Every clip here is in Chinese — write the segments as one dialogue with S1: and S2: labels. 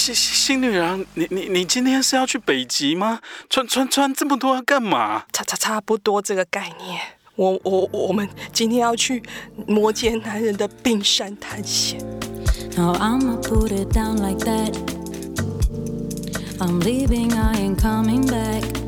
S1: 新新女郎，你你你今天是要去北极吗？穿穿穿这么多要干嘛？
S2: 差差差不多这个概念。我我我们今天要去摩羯男人的冰山探险。Now I'ma put it down like that. I'm leaving, I ain't coming back.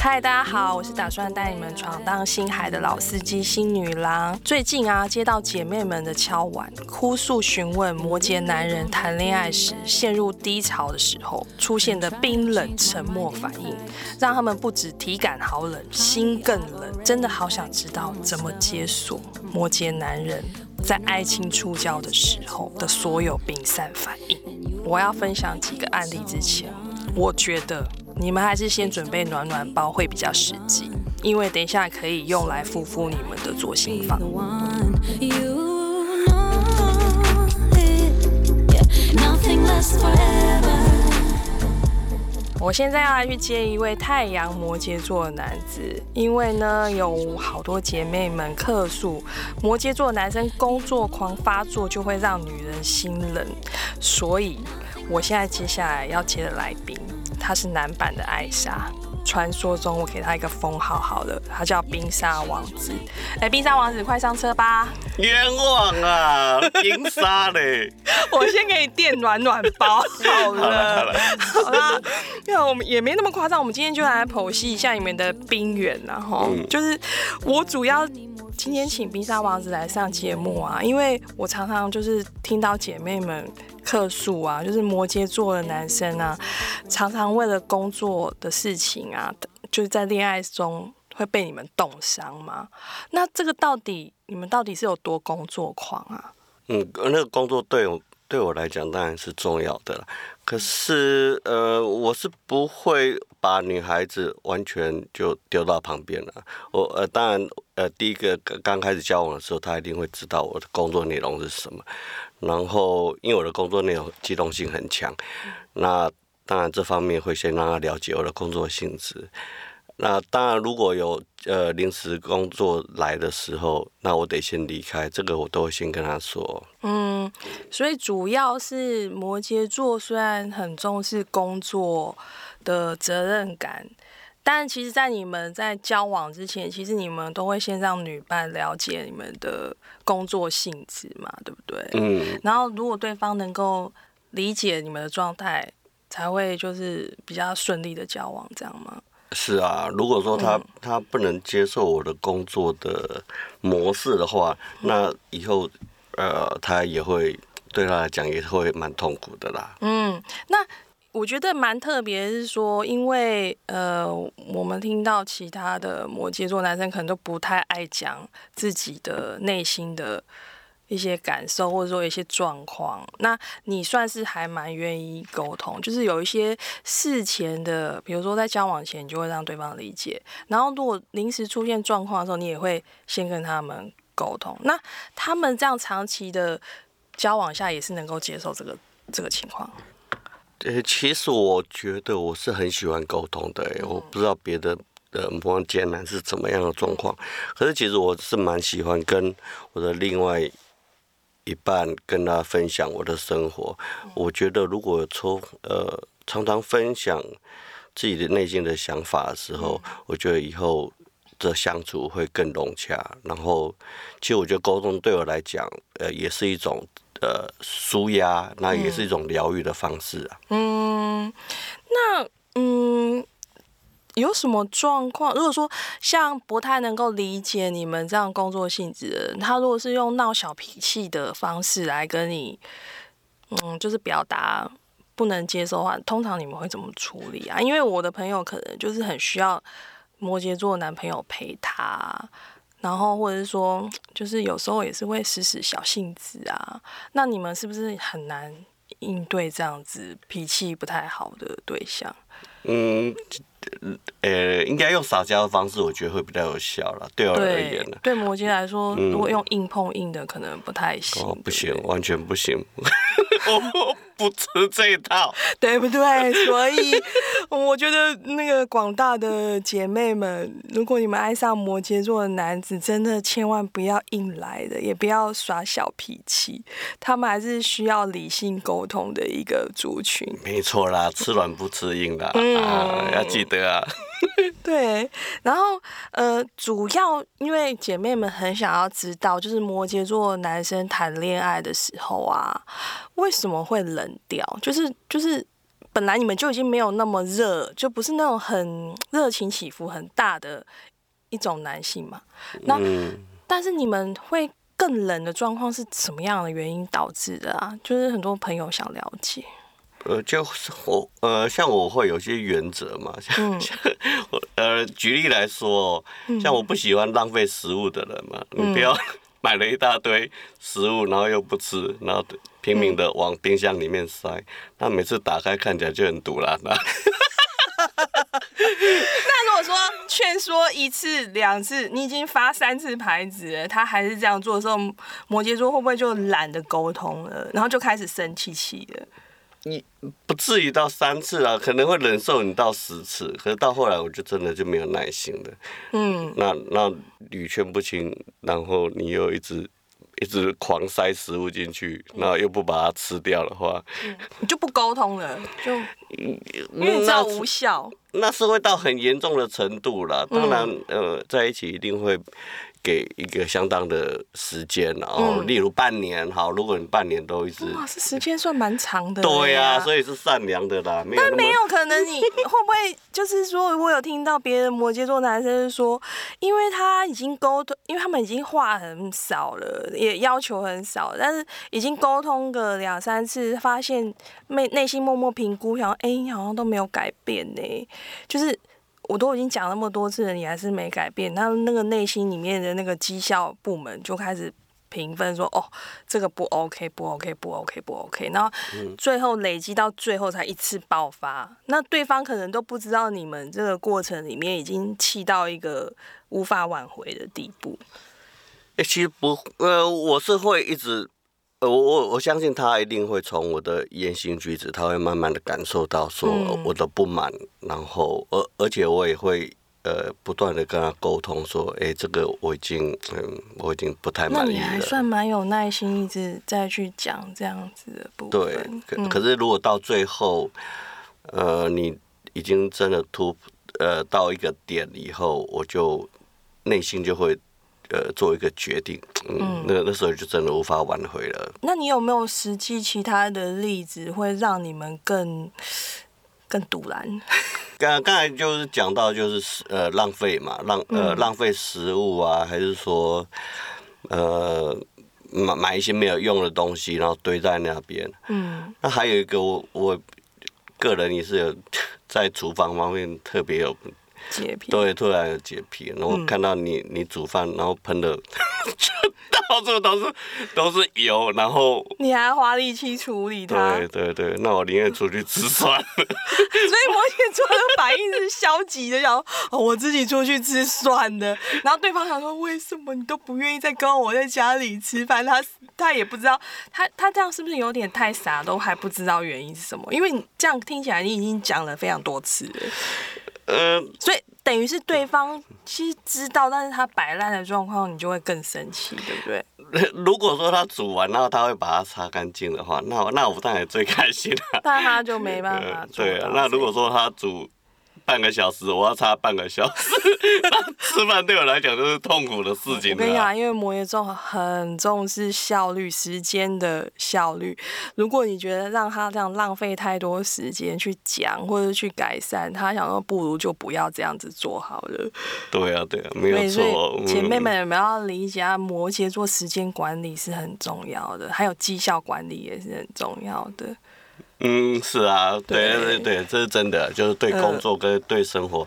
S2: 嗨，大家好，我是打算带你们闯荡星海的老司机星女郎。最近啊，接到姐妹们的敲碗，哭诉询问摩羯男人谈恋爱时陷入低潮的时候出现的冰冷沉默反应，让他们不止体感好冷，心更冷。真的好想知道怎么解锁摩羯男人在爱情触礁的时候的所有冰散反应。我要分享几个案例之前，我觉得。你们还是先准备暖暖包会比较实际，因为等一下可以用来敷敷你们的左心房。我现在要来去接一位太阳摩羯座的男子，因为呢有好多姐妹们客诉，摩羯座男生工作狂发作就会让女人心冷，所以我现在接下来要接的来宾。他是男版的艾莎，传说中我给他一个封号好了，他叫冰沙王子。哎、欸，冰沙王子，快上车吧！
S1: 冤枉啊，冰沙嘞！
S2: 我先给你垫暖暖包好了。好了，好了，因为我们也没那么夸张，我们今天就来剖析一下你们的冰原然后、嗯、就是我主要今天请冰沙王子来上节目啊，因为我常常就是听到姐妹们。客诉啊，就是摩羯座的男生啊，常常为了工作的事情啊，就是在恋爱中会被你们冻伤吗？那这个到底你们到底是有多工作狂啊？
S3: 嗯，那个工作对我对我来讲当然是重要的，可是呃，我是不会把女孩子完全就丢到旁边了。我呃，当然呃，第一个刚开始交往的时候，她一定会知道我的工作内容是什么。然后，因为我的工作内容机动性很强，那当然这方面会先让她了解我的工作性质。那当然，如果有呃临时工作来的时候，那我得先离开，这个我都会先跟他说。
S2: 嗯，所以主要是摩羯座虽然很重视工作的责任感。但其实，在你们在交往之前，其实你们都会先让女伴了解你们的工作性质嘛，对不对？嗯。然后，如果对方能够理解你们的状态，才会就是比较顺利的交往，这样吗？
S3: 是啊，如果说他、嗯、他不能接受我的工作的模式的话，那以后呃，他也会对他来讲也会蛮痛苦的啦。嗯，
S2: 那。我觉得蛮特别，是说，因为呃，我们听到其他的摩羯座男生可能都不太爱讲自己的内心的一些感受，或者说一些状况。那你算是还蛮愿意沟通，就是有一些事前的，比如说在交往前，你就会让对方理解。然后如果临时出现状况的时候，你也会先跟他们沟通。那他们这样长期的交往下，也是能够接受这个这个情况。
S3: 呃，其实我觉得我是很喜欢沟通的，我不知道别的的摩羯男是怎么样的状况，可是其实我是蛮喜欢跟我的另外一半跟他分享我的生活。我觉得如果从呃常常分享自己的内心的想法的时候，我觉得以后的相处会更融洽。然后，其实我觉得沟通对我来讲，呃，也是一种。呃，舒压，那也是一种疗愈的方式啊。
S2: 嗯，那嗯，有什么状况？如果说像不太能够理解你们这样工作性质的人，他如果是用闹小脾气的方式来跟你，嗯，就是表达不能接受的话，通常你们会怎么处理啊？因为我的朋友可能就是很需要摩羯座男朋友陪他。然后或者是说，就是有时候也是会使使小性子啊。那你们是不是很难应对这样子脾气不太好的对象？
S3: 嗯，呃，应该用撒娇的方式，我觉得会比较有效了。对我而言呢，
S2: 对摩羯来说，如果用硬碰硬的，可能不太行。
S3: 哦，不行，完全不行。我不吃这一套，
S2: 对不对？所以我觉得那个广大的姐妹们，如果你们爱上摩羯座的男子，真的千万不要硬来的，也不要耍小脾气，他们还是需要理性沟通的一个族群。
S3: 没错啦，吃软不吃硬啦，嗯、啊，要记得啊。
S2: 对，然后呃，主要因为姐妹们很想要知道，就是摩羯座男生谈恋爱的时候啊，为什么会冷掉？就是就是本来你们就已经没有那么热，就不是那种很热情起伏很大的一种男性嘛。那、嗯、但是你们会更冷的状况是什么样的原因导致的啊？就是很多朋友想了解。
S3: 呃，就是我呃，像我会有些原则嘛，像、嗯、像呃，举例来说，像我不喜欢浪费食物的人嘛，嗯、你不要 买了一大堆食物，然后又不吃，然后拼命的往冰箱里面塞，嗯、那每次打开看起来就很赌烂了。
S2: 那如果说劝说一次两次，你已经发三次牌子了，他还是这样做的时候，摩羯座会不会就懒得沟通了，然后就开始生气气了？
S3: 你不至于到三次啊，可能会忍受你到十次，可是到后来我就真的就没有耐心了。嗯，那那屡劝不听，然后你又一直一直狂塞食物进去，然后又不把它吃掉的话，
S2: 嗯、你就不沟通了，就因为你知道无效
S3: 那，是会到很严重的程度了。当然，嗯、呃，在一起一定会。给一个相当的时间，然后例如半年，好，如果你半年都一直，
S2: 哇，这时间算蛮长的。
S3: 对呀、啊，所以是善良的啦。没
S2: 但没有可能，你会不会就是说，我有听到别的摩羯座男生说，因为他已经沟通，因为他们已经话很少了，也要求很少，但是已经沟通个两三次，发现内内心默默评估，想哎，好像都没有改变呢，就是。我都已经讲那么多次了，你还是没改变。那那个内心里面的那个绩效部门就开始评分说，哦，这个不 OK，不 OK，不 OK，不 OK。然后最后累积到最后才一次爆发。那对方可能都不知道你们这个过程里面已经气到一个无法挽回的地步。
S3: 欸，其实不，呃，我是会一直。呃，我我我相信他一定会从我的言行举止，他会慢慢的感受到说我的不满，嗯、然后而而且我也会呃不断的跟他沟通说，哎，这个我已经嗯我已经不太满意了。那你
S2: 还算蛮有耐心，一直再去讲这样子的部分。
S3: 对，可可是如果到最后，呃，你已经真的突呃到一个点以后，我就内心就会。呃，做一个决定，嗯，嗯那那时候就真的无法挽回了。
S2: 那你有没有实际其他的例子，会让你们更更堵然？
S3: 刚刚才就是讲到，就是呃浪费嘛，浪呃、嗯、浪费食物啊，还是说呃买买一些没有用的东西，然后堆在那边。嗯。那还有一个我，我我个人也是有 在厨房方面特别有。
S2: 洁癖，
S3: 对，突然有洁癖，然后看到你你煮饭，然后喷的 就到处都是都是油，然后
S2: 你还要花力气处理它，
S3: 对对对，那我宁愿出去吃算了。所
S2: 以摩羯座的反应是消极的，想说我自己出去吃算了。然后对方想说，为什么你都不愿意再跟我在家里吃饭？他他也不知道，他他这样是不是有点太傻，都还不知道原因是什么？因为你这样听起来，你已经讲了非常多次了。嗯，所以等于是对方其实知道，但是他摆烂的状况，你就会更生气，对不对？
S3: 如果说他煮完，然后他会把它擦干净的话，那我那我当然最开心了。
S2: 但他就没办法。
S3: 对啊，那如果说他煮。半个小时，我要差半个小时。吃饭对我来讲就是痛苦的事情。
S2: 我跟你讲，因为摩羯座很重视效率，时间的效率。如果你觉得让他这样浪费太多时间去讲或者去改善，他想说不如就不要这样子做好了。
S3: 对啊，对啊，没有错。
S2: 姐妹们有没有要理解啊？摩羯座时间管理是很重要的，还有绩效管理也是很重要的。
S3: 嗯，是啊，对对对，这是真的，就是对工作跟对生活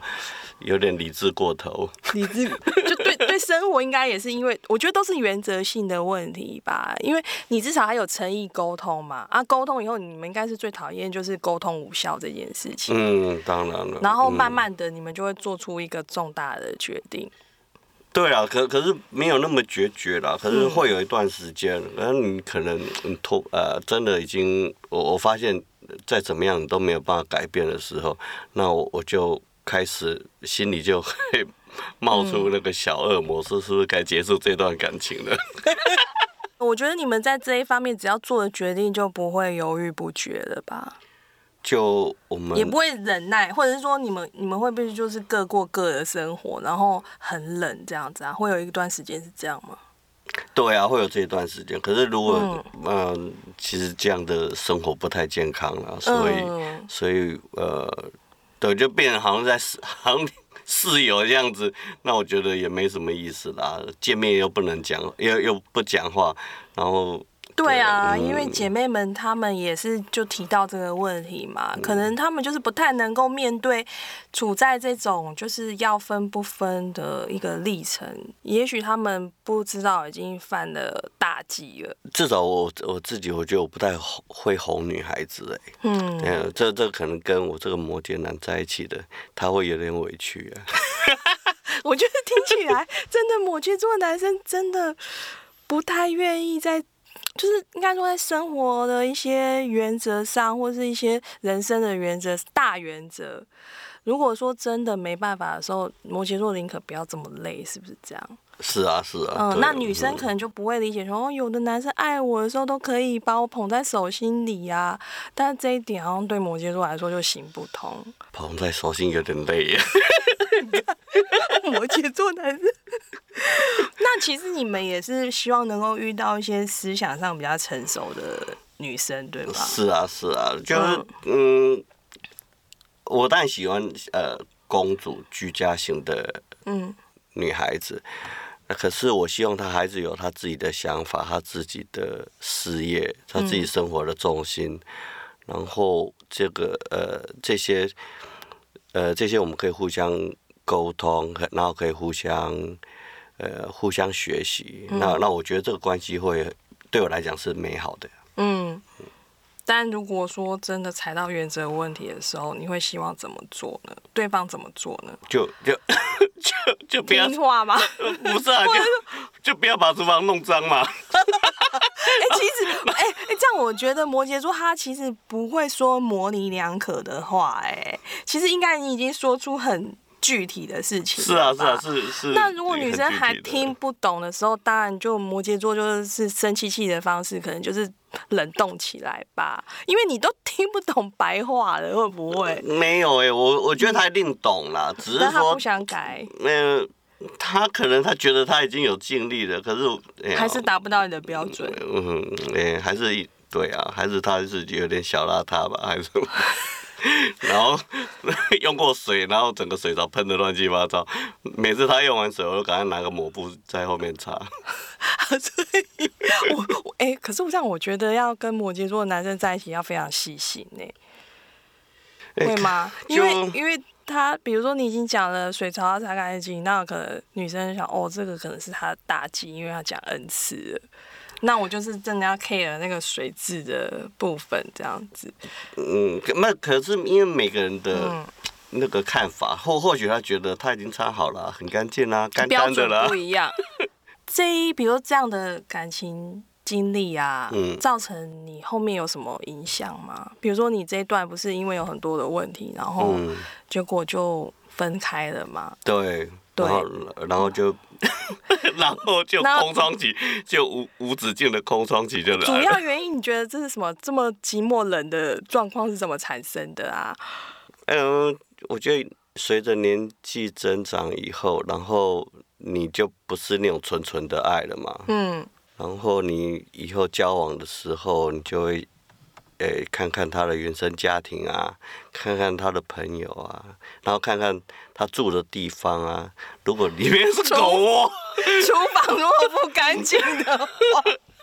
S3: 有点理智过头。
S2: 呃、理智 就对对生活应该也是因为，我觉得都是原则性的问题吧。因为你至少还有诚意沟通嘛，啊，沟通以后你们应该是最讨厌就是沟通无效这件事情。
S3: 嗯，当然了。
S2: 然后慢慢的你们就会做出一个重大的决定。
S3: 对啊，可可是没有那么决绝啦，可是会有一段时间，然后你可能你拖呃，真的已经我我发现再怎么样你都没有办法改变的时候，那我我就开始心里就会冒出那个小恶魔，说是不是该结束这段感情了？
S2: 我觉得你们在这一方面只要做了决定就不会犹豫不决了吧？
S3: 就我们
S2: 也不会忍耐，或者是说你们你们会不会就是各过各的生活，然后很冷这样子啊？会有一段时间是这样吗？
S3: 对啊，会有这一段时间。可是如果嗯、呃，其实这样的生活不太健康了，所以、嗯、所以呃，对，就变成好像在好像 室友这样子，那我觉得也没什么意思啦。见面又不能讲，又又不讲话，然后。
S2: 对啊，因为姐妹们她们也是就提到这个问题嘛，可能她们就是不太能够面对处在这种就是要分不分的一个历程，也许她们不知道已经犯了大忌了。
S3: 至少我我自己我觉得我不太会哄女孩子哎，嗯，这这可能跟我这个摩羯男在一起的，他会有点委屈啊。
S2: 我觉得听起来真的摩羯座男生真的不太愿意在。就是应该说，在生活的一些原则上，或是一些人生的原则、大原则，如果说真的没办法的时候，摩羯座宁可不要这么累，是不是这样？
S3: 是啊，是啊。
S2: 嗯，那女生可能就不会理解说，哦，有的男生爱我的时候都可以把我捧在手心里呀，但是这一点好像对摩羯座来说就行不通。
S3: 捧在手心有点累呀。
S2: 摩羯座男生。那其实你们也是希望能够遇到一些思想上比较成熟的女生，对吧？
S3: 是啊，是啊，就是嗯，我当然喜欢呃公主居家型的嗯。女孩子，嗯，可是我希望她孩子有她自己的想法，她自己的事业，她自己生活的重心，嗯，然后这个呃这些呃这些我们可以互相沟通，然后可以互相。呃，互相学习，嗯、那那我觉得这个关系会对我来讲是美好的。
S2: 嗯，但如果说真的踩到原则问题的时候，你会希望怎么做呢？对方怎么做呢？
S3: 就就 就就不要
S2: 听话吗？
S3: 不是啊，就就不要把厨房弄脏嘛。
S2: 哎、欸，其实，哎、欸、哎，这样我觉得摩羯座他其实不会说模棱两可的话、欸，哎，其实应该你已经说出很。具体的事情
S3: 是啊是啊是是。
S2: 那如果女生还听不懂的时候，当然就摩羯座就是生气气的方式，可能就是冷冻起来吧。因为你都听不懂白话了，会不会？
S3: 没有哎、欸，我我觉得他一定懂啦，只是说
S2: 他不想改。
S3: 那他可能他觉得他已经有尽力了，可是、欸、
S2: 还是达不到你的标准。
S3: 嗯，哎、欸，还是对啊，还是他是有点小邋遢吧，还是。然后用过水，然后整个水槽喷的乱七八糟。每次他用完水，我都赶快拿个抹布在后面擦。
S2: 所以我我哎、欸，可是我这样，我觉得要跟摩羯座的男生在一起要非常细心呢、欸，会吗？因为因为他，比如说你已经讲了水槽要擦干净，那可能女生想，哦，这个可能是他的大忌，因为他讲 N 次了。那我就是真的要 care 那个水质的部分，这样子。
S3: 嗯，那可是因为每个人的那个看法，或、嗯、或许他觉得他已经擦好了，很干净啦，干干的啦。
S2: 不一样。这一，比如这样的感情经历啊，嗯，造成你后面有什么影响吗？比如说你这一段不是因为有很多的问题，然后结果就分开了吗？
S3: 对。然后，然后就，然后就空窗期，就无无止境的空窗期就来了。
S2: 主要原因，你觉得这是什么？这么寂寞冷的状况是怎么产生的啊？
S3: 嗯，我觉得随着年纪增长以后，然后你就不是那种纯纯的爱了嘛。嗯。然后你以后交往的时候，你就会。诶，看看他的原生家庭啊，看看他的朋友啊，然后看看他住的地方啊。如果里面是狗窝，
S2: 厨房如果不干净的话，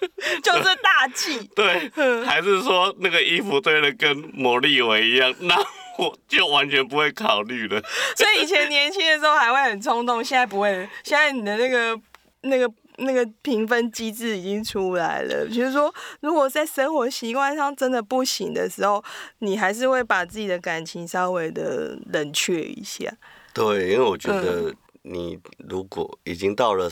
S2: 就是大忌。
S3: 对，还是说那个衣服堆的跟魔力维一样，那我就完全不会考虑了。
S2: 所以以前年轻的时候还会很冲动，现在不会。现在你的那个那个。那个评分机制已经出来了，就是说，如果在生活习惯上真的不行的时候，你还是会把自己的感情稍微的冷却一下。
S3: 对，因为我觉得你如果已经到了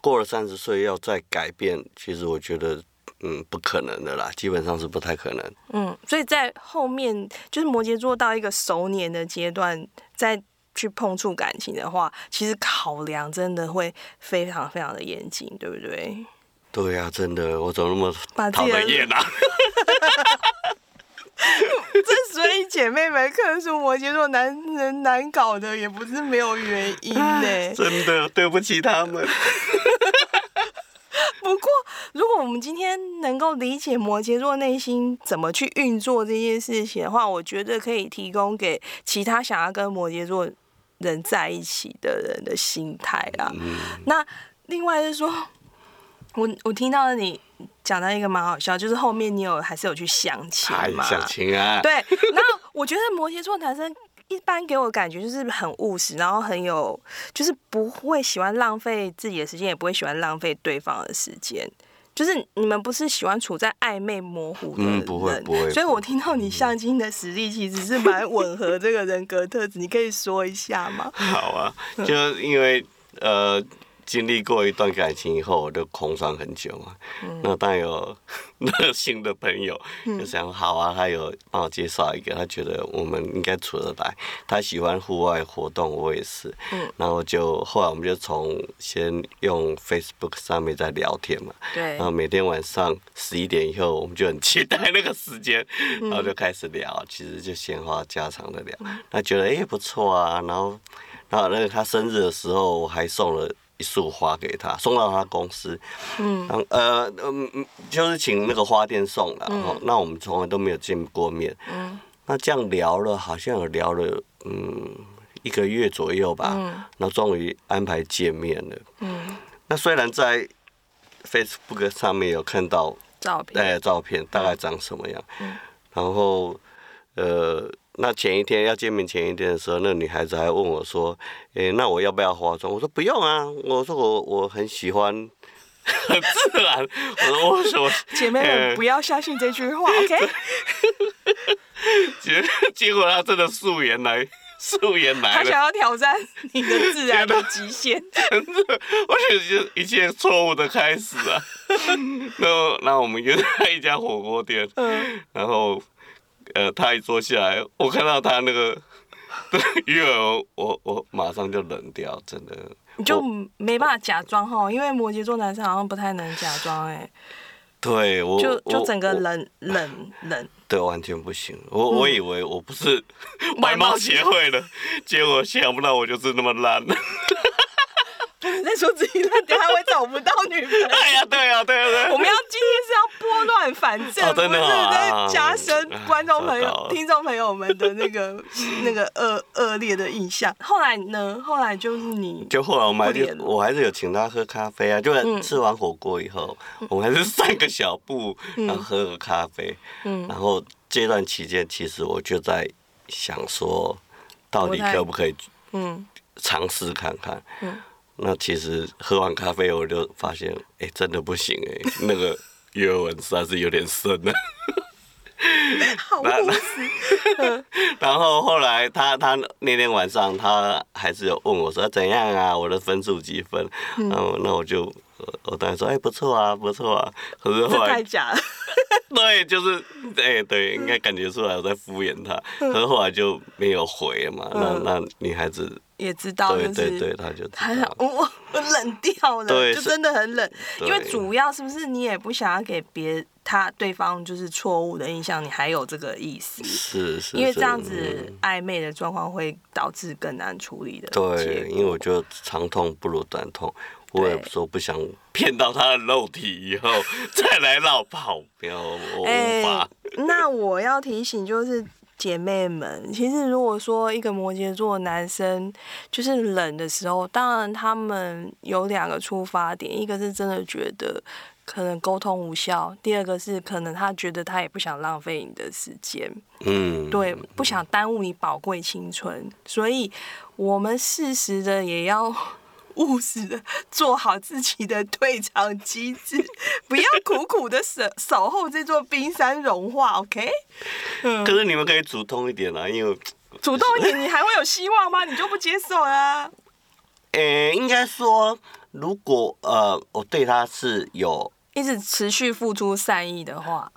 S3: 过了三十岁要再改变，其实我觉得嗯不可能的啦，基本上是不太可能。
S2: 嗯，所以在后面就是摩羯座到一个熟年的阶段，再去碰触感情的话，其实考量真的会非常非常的严谨，对不对？
S3: 对呀、啊，真的，我怎么那么讨人厌啊？
S2: 这所以姐妹们，可能说摩羯座男人难搞的，也不是没有原因呢。
S3: 真的，对不起他们。
S2: 不过，如果我们今天能够理解摩羯座内心怎么去运作这件事情的话，我觉得可以提供给其他想要跟摩羯座人在一起的人的心态啦。嗯、那另外是说，我我听到了你。讲到一个蛮好笑，就是后面你有还是有去相亲嘛？
S3: 相亲啊。
S2: 对，然后我觉得摩羯座男生一般给我感觉就是很务实，然后很有，就是不会喜欢浪费自己的时间，也不会喜欢浪费对方的时间。就是你们不是喜欢处在暧昧模糊的人，
S3: 嗯，不会不会。
S2: 所以我听到你相亲的实力其实是蛮吻合这个人格特质，你可以说一下吗？
S3: 好啊，就因为呃。经历过一段感情以后，我就空窗很久嘛。嗯、那当然有 热心的朋友就想，好啊，他有帮我介绍一个，他觉得我们应该处得来。他喜欢户外活动，我也是。嗯、然后就后来我们就从先用 Facebook 上面在聊天嘛。对。然后每天晚上十一点以后，我们就很期待那个时间，然后就开始聊，其实就闲话家常的聊。他觉得哎、欸、不错啊，然后然后那个他生日的时候，我还送了。一束花给他，送到他公司。嗯，呃，嗯，就是请那个花店送的。嗯，那我们从来都没有见过面。嗯，那这样聊了，好像有聊了，嗯，一个月左右吧。嗯，那终于安排见面了。嗯，那虽然在 Facebook 上面有看到照片，哎，照片大概长什么样。嗯，然后，呃。那前一天要见面前一天的时候，那女孩子还问我说：“诶、欸，那我要不要化妆？”我说：“不用啊。”我说：“我我很喜欢 很自然。”我说：“我说
S2: 姐妹们、欸、不要相信这句话，OK？”
S3: 结结果她真的素颜来，素颜来了。
S2: 他想要挑战你的自然的极限。
S3: 真的，我觉得一切错误的开始啊。然后，然后我们约在一家火锅店，嗯、然后。呃，他一坐下来，我看到他那个鱼儿，我我马上就冷掉，真的。
S2: 你就没办法假装哈，因为摩羯座男生好像不太能假装哎。
S3: 对，我
S2: 就就整个冷冷冷。
S3: 对，完全不行。我我以为我不是 外貌协会的，结果想不到我就是那么烂。
S2: 在说自己烂掉，他会找不到女朋友。
S3: 哎呀，对呀，对呀，对。
S2: 我们要今天是要拨乱反正，不是在加深观众朋友、听众朋友们的那个 那个恶恶劣的印象。后来呢？后来就是你，
S3: 就后来我们还是我还是有请他喝咖啡啊。就吃完火锅以后，我们还是散个小步，然后喝个咖啡。嗯。然后这段期间，其实我就在想说，到底可不可以嗯尝试看看嗯。那其实喝完咖啡，我就发现，哎、欸，真的不行哎、欸，那个约文实在是有点深了。
S2: 好意思。
S3: 然后后来他他那天晚上他还是有问我说怎样啊，我的分数几分？嗯、然后那我就我当然说哎、欸、不错啊不错啊。可是后来
S2: 太假了。
S3: 对，就是哎、欸、对，应该感觉出来我在敷衍他。可是后来就没有回嘛，嗯、那那女孩子。
S2: 也知道，就是
S3: 对对对，他就
S2: 他想 我我冷掉了，对就真的很冷。因为主要是不是你也不想要给别他对方就是错误的印象，你还有这个意思，
S3: 是是，
S2: 因为这样子暧昧的状况会导致更难处理的。
S3: 对，因为我觉得长痛不如短痛，我也说不想骗到他的肉体，以后 再来闹跑，不要我无法。
S2: 欸、那我要提醒就是。姐妹们，其实如果说一个摩羯座男生就是冷的时候，当然他们有两个出发点，一个是真的觉得可能沟通无效，第二个是可能他觉得他也不想浪费你的时间，嗯，对，不想耽误你宝贵青春，所以我们适时的也要。务实的做好自己的退场机制，不要苦苦的守守候这座冰山融化，OK？
S3: 可是你们可以主动一点啊，因为
S2: 主动一点，你还会有希望吗？你就不接受啊？
S3: 诶、欸，应该说，如果呃，我对他是有
S2: 一直持续付出善意的话，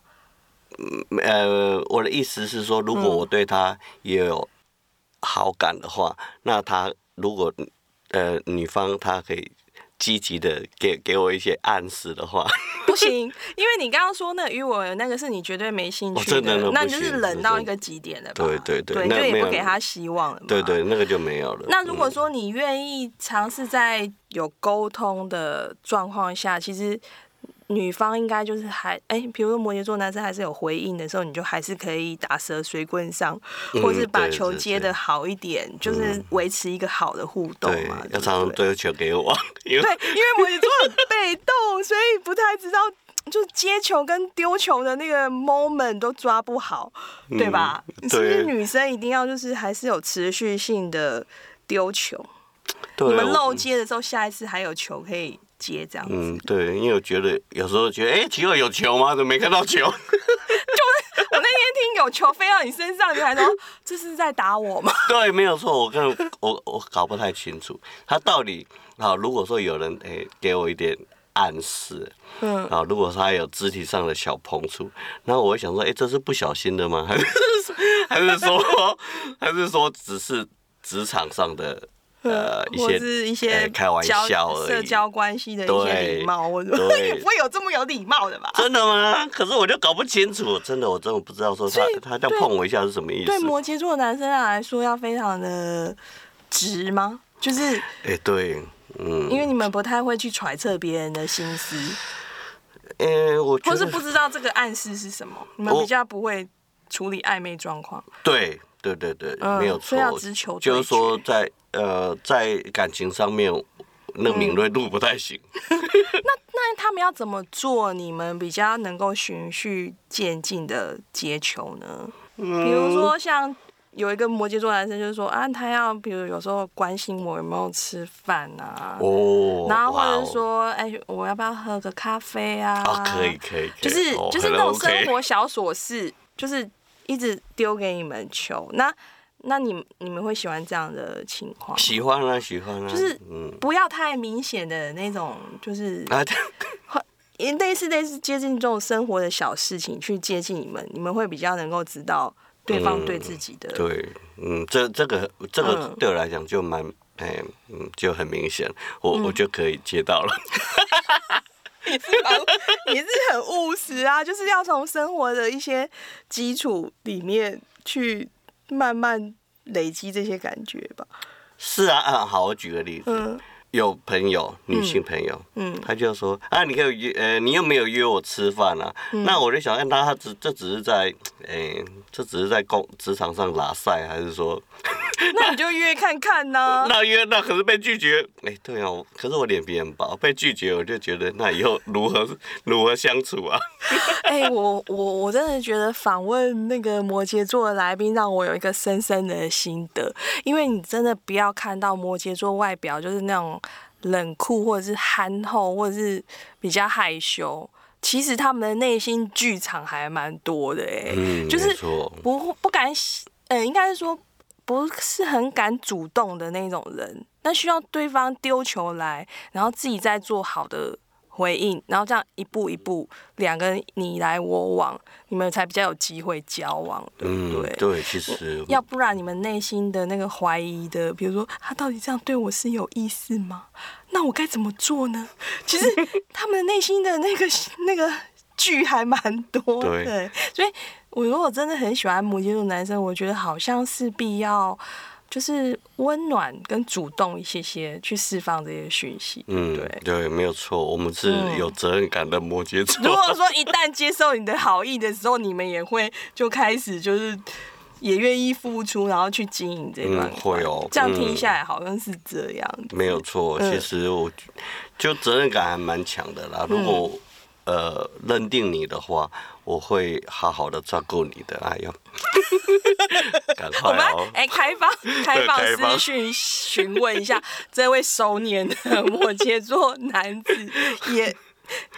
S3: 嗯，呃，我的意思是说，如果我对他也有好感的话，嗯、那他如果呃女方她可以。积极的给给我一些暗示的话，
S2: 不行，因为你刚刚说那鱼尾那个是你绝对没兴趣的，哦、的那就是冷到一个极点了吧？
S3: 对对对，
S2: 对，就也不给他希望了。
S3: 嘛，对对，那个就没有了。
S2: 那如果说你愿意尝试在有沟通的状况下，其实。女方应该就是还哎，比如说摩羯座男生还是有回应的时候，你就还是可以打蛇随棍上，嗯、或是把球接的好一点，嗯、就是维持一个好的互动嘛。
S3: 要常常丢球给我。
S2: 对，因为摩羯座很被动，所以不太知道就接球跟丢球的那个 moment 都抓不好，对吧？嗯、是不是女生一定要就是还是有持续性的丢球？对你们漏接的时候，下一次还有球可以。接这样子，
S3: 嗯，对，因为我觉得有时候觉得，哎、欸，奇怪，有球吗？怎么没看到球？就是
S2: 我那天听有球飞到你身上，你还说这是在打我吗？
S3: 对，没有错，我跟我我搞不太清楚，他到底好，如果说有人哎、欸、给我一点暗示，嗯，啊，如果说他有肢体上的小碰触，那我会想说，哎、欸，这是不小心的吗？还是还是说还是说只是职场上的？呃，
S2: 或者是一些
S3: 开玩笑而已，
S2: 社交关系的一些礼貌，我觉得 也不会有这么有礼貌的吧？
S3: 真的吗？可是我就搞不清楚，真的，我真的不知道说他他这样碰我一下是什么意思？
S2: 对摩羯座的男生来说，要非常的直吗？就是，
S3: 哎，对，嗯，
S2: 因为你们不太会去揣测别人的心思，
S3: 哎，我
S2: 或是不知道这个暗示是什么，你们比较不会处理暧昧状况。
S3: 对，对，对，对，没有错，
S2: 要直球，
S3: 就是说在。呃，在感情上面，那敏锐度不太行。
S2: 嗯、那那他们要怎么做？你们比较能够循序渐进的接球呢？嗯、比如说，像有一个摩羯座男生，就是说啊，他要比如有时候关心我有没有吃饭啊，
S3: 哦，
S2: 然后或者说，哎、我要不要喝个咖啡啊？
S3: 哦、可以可以，
S2: 就是、哦、就是那种生活小琐事，就是一直丢给你们球那。那你你们会喜欢这样的情况？
S3: 喜欢啊，喜欢啊，
S2: 就是不要太明显的那种，就是啊，类似类似接近这种生活的小事情去接近你们，你们会比较能够知道对方对自己的。
S3: 嗯、对，嗯，这这个这个对我来讲就蛮哎嗯就很明显，我、嗯、我就可以接到了。
S2: 你是你是很务实啊，就是要从生活的一些基础里面去。慢慢累积这些感觉吧。
S3: 是啊，啊，好，我举个例子，嗯、有朋友，女性朋友，嗯，他就说啊，你可以约，呃，你又没有约我吃饭啊，嗯、那我就想，那他只这只是在，哎、欸，这只是在工职场上拉赛，还是说？
S2: 那你就约看看呢、啊。
S3: 那约那可是被拒绝，哎、欸，对啊，可是我脸皮很薄，被拒绝我就觉得那以后如何 如何相处啊？
S2: 哎、欸，我我我真的觉得访问那个摩羯座的来宾让我有一个深深的心得，因为你真的不要看到摩羯座外表就是那种冷酷或者是憨厚或者是比较害羞，其实他们的内心剧场还蛮多的哎，嗯、就是不不敢，呃、欸，应该是说。不是很敢主动的那种人，那需要对方丢球来，然后自己再做好的回应，然后这样一步一步，两个人你来我往，你们才比较有机会交往，对不对？嗯、对，其实要不然你们内心的那个怀疑的，比如说他到底这样对我是有意思吗？那我该怎么做呢？其实 他们内心的那个那个剧还蛮多的，对，所以。我如果真的很喜欢摩羯座男生，我觉得好像是必要，就是温暖跟主动一些些去释放这些讯息。嗯，对
S3: 对，没有错，我们是有责任感的摩羯座。
S2: 如果说一旦接受你的好意的时候，你们也会就开始就是也愿意付出，然后去经营这段。
S3: 嗯，会哦。
S2: 这样听下来好像是这样。
S3: 没有错，其实我就责任感还蛮强的啦。如果呃，认定你的话，我会好好的照顾你的。哎呦，赶快哦！
S2: 哎、欸，开放 开放私讯询问一下 这位熟年的摩羯座男子，也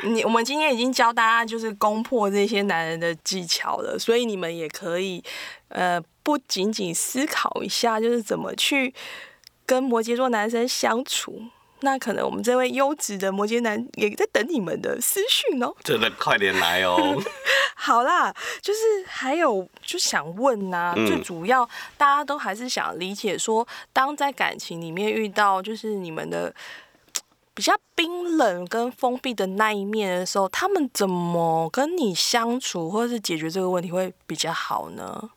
S2: 你我们今天已经教大家就是攻破这些男人的技巧了，所以你们也可以呃，不仅仅思考一下，就是怎么去跟摩羯座男生相处。那可能我们这位优质的摩羯男也在等你们的私讯哦，
S3: 真的快点来哦。
S2: 好啦，就是还有就想问呐、啊，嗯、最主要大家都还是想理解说，当在感情里面遇到就是你们的 比较冰冷跟封闭的那一面的时候，他们怎么跟你相处，或者是解决这个问题会比较好呢？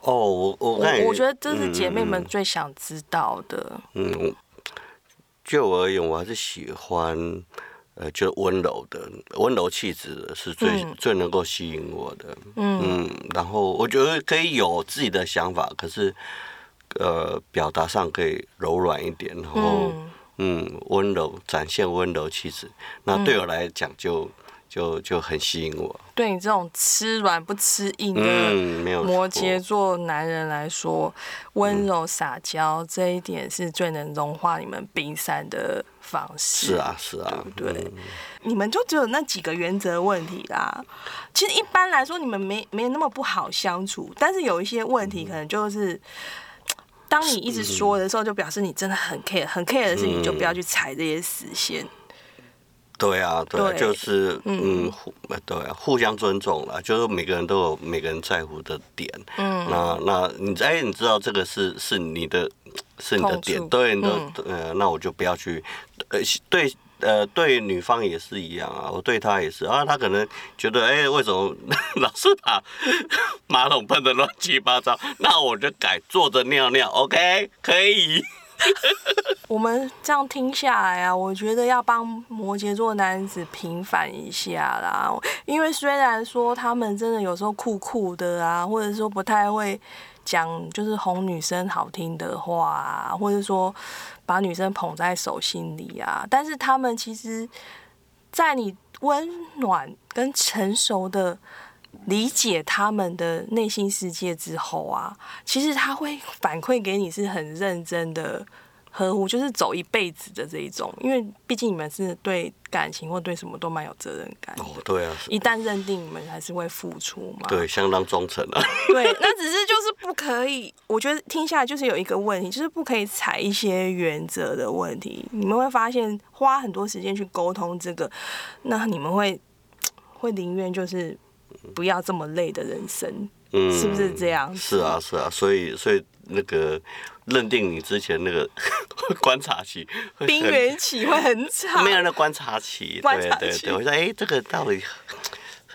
S3: 哦，我我
S2: 我我觉得这是姐妹们最想知道的。
S3: 嗯。嗯就我而言，我还是喜欢，呃，就温柔的、温柔气质，是最、嗯、最能够吸引我的。嗯，嗯，然后我觉得可以有自己的想法，可是，呃，表达上可以柔软一点，然后，嗯，温、嗯、柔展现温柔气质，那对我来讲就。就就很吸引我。
S2: 对你这种吃软不吃硬的摩羯座男人来说，温、嗯、柔撒娇、嗯、这一点是最能融化你们冰山的方式。
S3: 是啊，是啊，
S2: 对不对？嗯、你们就只有那几个原则问题啦。其实一般来说，你们没没那么不好相处，但是有一些问题，可能就是当你一直说的时候，就表示你真的很 care，很 care 的事情，就不要去踩这些死线。
S3: 对啊，对，对就是嗯，互、嗯、对啊，互相尊重了，就是每个人都有每个人在乎的点。嗯，那那你哎，你知道这个是是你的，是你的点，处对，的、嗯、呃，那我就不要去，呃，对，呃，对女方也是一样啊，我对她也是啊，她可能觉得哎，为什么 老是把 马桶喷的乱七八糟？那我就改坐着尿尿，OK，可以。
S2: 我们这样听下来啊，我觉得要帮摩羯座男子平反一下啦。因为虽然说他们真的有时候酷酷的啊，或者说不太会讲，就是哄女生好听的话啊，或者说把女生捧在手心里啊，但是他们其实，在你温暖跟成熟的理解他们的内心世界之后啊，其实他会反馈给你是很认真的呵护，就是走一辈子的这一种。因为毕竟你们是对感情或对什么都蛮有责任感。
S3: 哦，对啊。
S2: 一旦认定你们还是会付出嘛。
S3: 对，相当忠诚啊。
S2: 对，那只是就是不可以。我觉得听下来就是有一个问题，就是不可以踩一些原则的问题。你们会发现花很多时间去沟通这个，那你们会会宁愿就是。不要这么累的人生，嗯，是不是这样？
S3: 是啊，是啊，所以，所以那个认定你之前那个 观察期，
S2: 冰原期会很长，
S3: 没有那观察期，观察期，对对对，我说，哎，这个到底。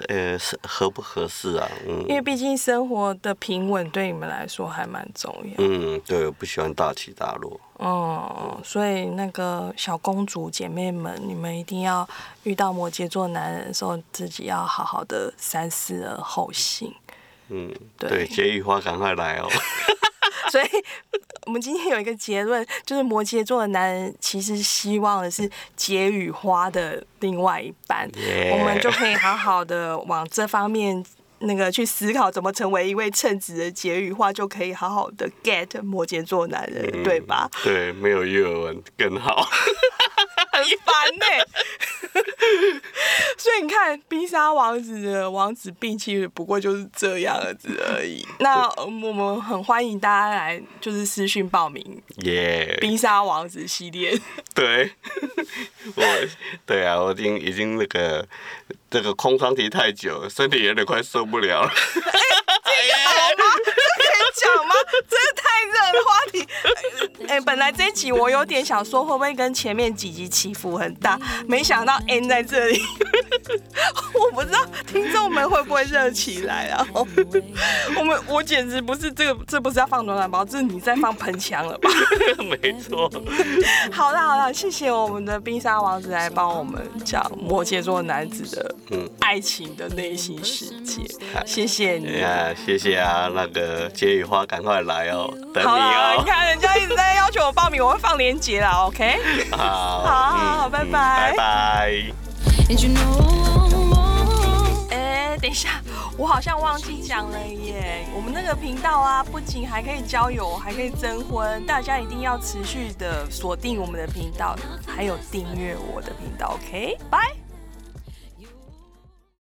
S3: 呃，是合不合适啊？嗯，
S2: 因为毕竟生活的平稳对你们来说还蛮重要。
S3: 嗯，对，我不喜欢大起大落。
S2: 嗯，所以那个小公主姐妹们，你们一定要遇到摩羯座男人的时候，自己要好好的三思而后行。
S3: 嗯，对，结语花赶快来哦。
S2: 所以，我们今天有一个结论，就是摩羯座的男人其实希望的是解语花的另外一半.我们就可以好好的往这方面那个去思考，怎么成为一位称职的结语话，就可以好好的 get 摩羯座男人，嗯、对吧？
S3: 对，没有叶文更好。
S2: 很烦呢、欸，所以你看，冰沙王子的王子病其实不过就是这样子而已。那我们很欢迎大家来，就是私讯报名，耶.冰沙王子系列。
S3: 对，我，对啊，我已经已经那个这个空窗期太久，身体有点快受不了了。
S2: 讲吗？真的太热的话题。哎、本来这一集我有点想说，会不会跟前面几集起伏很大？没想到 end 在这里。我不知道听众们会不会热起来啊？我们我简直不是这个，这不是要放暖暖包，这是你在放喷枪了吧？
S3: 没错。
S2: 好了好了，谢谢我们的冰沙王子来帮我们讲摩羯座男子的嗯爱情的内心世界。嗯、谢谢你啊，
S3: 谢谢啊，那个解语花赶快来哦，等你哦。
S2: 好，你看人家一直在要求我报名，我会放链接啦，OK？
S3: 好，
S2: 好好好，拜拜，
S3: 拜拜。
S2: 哎，等一下，我好像忘记讲了耶。我们那个频道啊，不仅还可以交友，还可以征婚，大家一定要持续的锁定我们的频道，还有订阅我的频道，OK？拜。